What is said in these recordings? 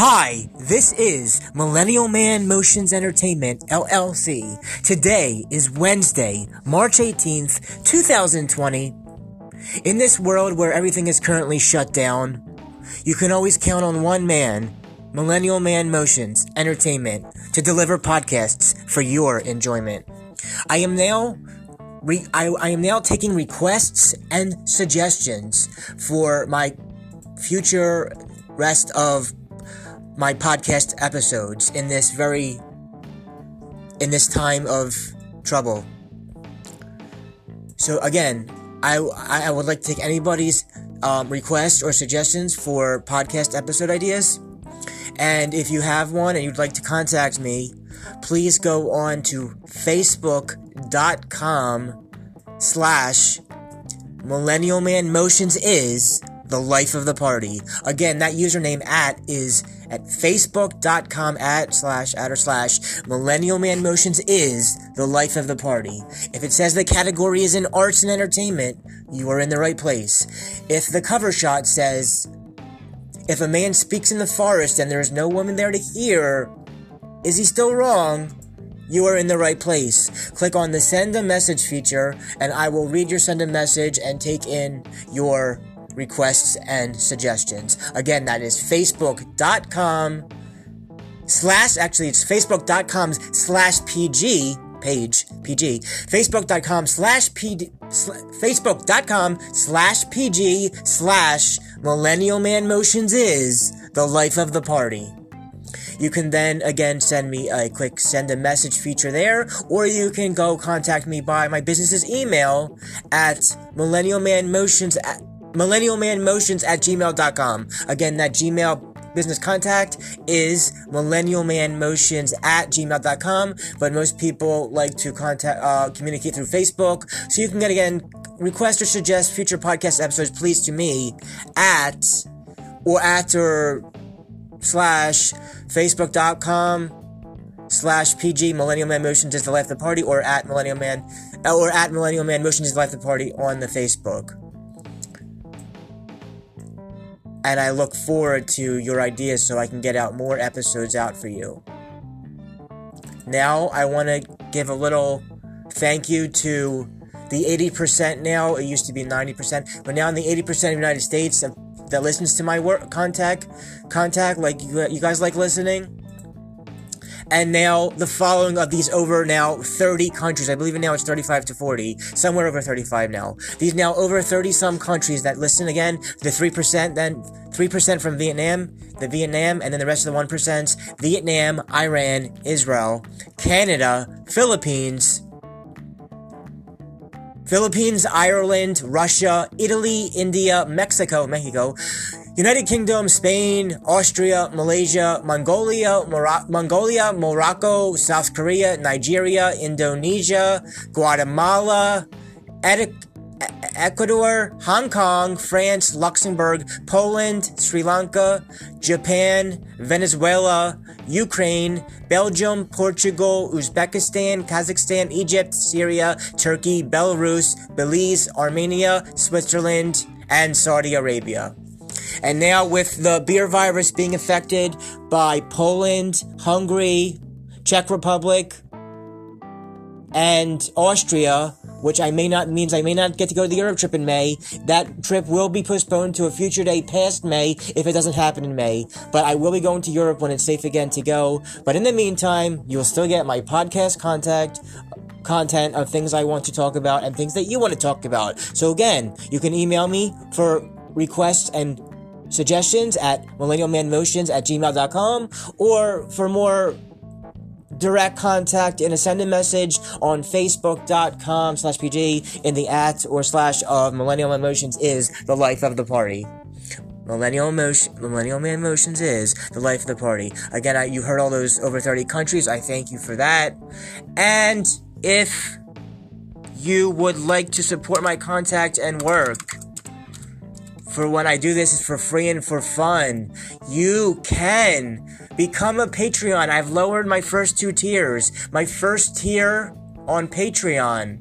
Hi, this is Millennial Man Motions Entertainment LLC. Today is Wednesday, March 18th, 2020. In this world where everything is currently shut down, you can always count on one man, Millennial Man Motions Entertainment, to deliver podcasts for your enjoyment. I am now re- I, I am now taking requests and suggestions for my future rest of my podcast episodes in this very in this time of trouble. So again, I I would like to take anybody's um, requests or suggestions for podcast episode ideas. And if you have one and you'd like to contact me, please go on to facebook.com slash millennial man motions is the life of the party. Again, that username at is at facebook.com at slash at or slash millennial man motions is the life of the party. If it says the category is in arts and entertainment, you are in the right place. If the cover shot says, if a man speaks in the forest and there is no woman there to hear, is he still wrong? You are in the right place. Click on the send a message feature and I will read your send a message and take in your requests and suggestions. Again, that is facebook.com slash, actually, it's facebook.com slash PG page PG. Facebook.com slash PG. Facebook.com slash PG slash Millennial Man Motions is the life of the party. You can then again send me a quick send a message feature there, or you can go contact me by my business's email at millennialmanmotions at millennialmanmotions at gmail.com. Again, that Gmail business contact is millennialmanmotions at gmail.com, but most people like to contact, uh, communicate through Facebook. So you can get again, request or suggest future podcast episodes, please to me at, or at or slash facebook.com slash PG Millennial Man Motions is the life of the party or at Millennial Man or at Millennial Man Motions is the life of the party on the Facebook. And I look forward to your ideas so I can get out more episodes out for you. Now I want to give a little thank you to the 80% now. It used to be 90%, but now in the 80% of the United States uh, that listens to my work contact contact like you, you guys like listening and now the following of these over now 30 countries. I believe now it's 35 to 40, somewhere over 35 now. These now over 30 some countries that listen again. The 3%, then 3% from Vietnam, the Vietnam, and then the rest of the 1%, Vietnam, Iran, Israel, Canada, Philippines, Philippines, Ireland, Russia, Italy, India, Mexico, Mexico, United Kingdom, Spain, Austria, Malaysia, Mongolia, Mongolia, Morocco, South Korea, Nigeria, Indonesia, Guatemala, Ed- Ecuador, Hong Kong, France, Luxembourg, Poland, Sri Lanka, Japan, Venezuela, Ukraine, Belgium, Portugal, Uzbekistan, Kazakhstan, Egypt, Syria, Turkey, Belarus, Belize, Armenia, Switzerland, and Saudi Arabia. And now, with the beer virus being affected by Poland, Hungary, Czech Republic, and Austria, which I may not means I may not get to go to the Europe trip in May. That trip will be postponed to a future day past May if it doesn't happen in May. But I will be going to Europe when it's safe again to go. But in the meantime, you'll still get my podcast contact content of things I want to talk about and things that you want to talk about. So again, you can email me for requests and suggestions at millennialmanmotions at gmail.com or for more direct contact in a send a message on facebook.com slash pg in the at or slash of millennial emotions is the life of the party Millennial Emotion, Millennial Man Motions is the life of the party. Again, I, you heard all those over 30 countries. I thank you for that. And if you would like to support my contact and work, for when I do this is for free and for fun. You can become a Patreon. I've lowered my first two tiers. My first tier on Patreon.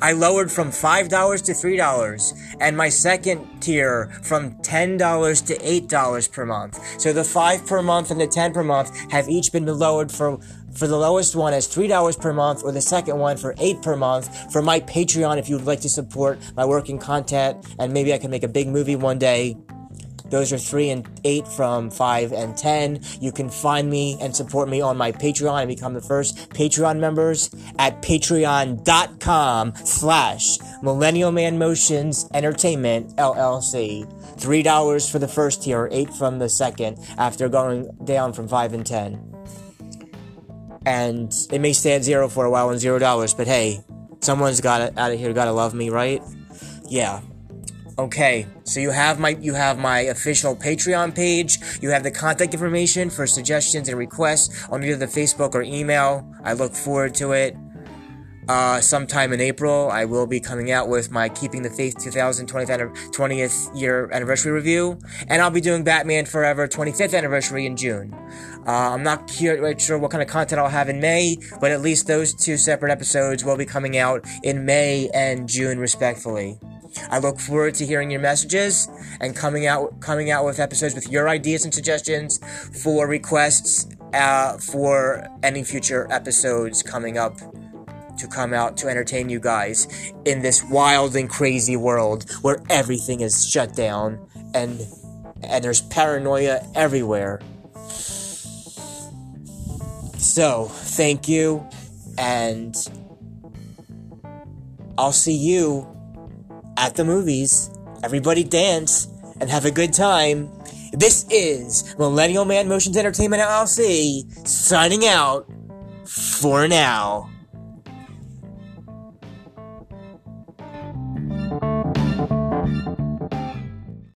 I lowered from $5 to $3 and my second tier from $10 to $8 per month. So the 5 per month and the 10 per month have each been lowered for for the lowest one as $3 per month or the second one for 8 per month for my Patreon if you would like to support my working content and maybe I can make a big movie one day. Those are 3 and 8 from 5 and 10. You can find me and support me on my Patreon and become the first Patreon members at patreon.com slash Millennial Man Motions Entertainment LLC. $3 for the first tier, 8 from the second after going down from 5 and 10 and it may stay at zero for a while and zero dollars, but hey, someone's got out of here, gotta love me, right? Yeah. Okay, so you have my you have my official Patreon page. You have the contact information for suggestions and requests on either the Facebook or email. I look forward to it. Uh, sometime in April, I will be coming out with my Keeping the Faith 2020th, 20th year anniversary review, and I'll be doing Batman Forever 25th anniversary in June. Uh, I'm not quite sure what kind of content I'll have in May, but at least those two separate episodes will be coming out in May and June, respectfully. I look forward to hearing your messages and coming out coming out with episodes with your ideas and suggestions for requests uh, for any future episodes coming up to come out to entertain you guys in this wild and crazy world where everything is shut down and and there's paranoia everywhere. So, thank you and I'll see you at the movies. Everybody dance and have a good time. This is Millennial Man Motions Entertainment LLC signing out for now.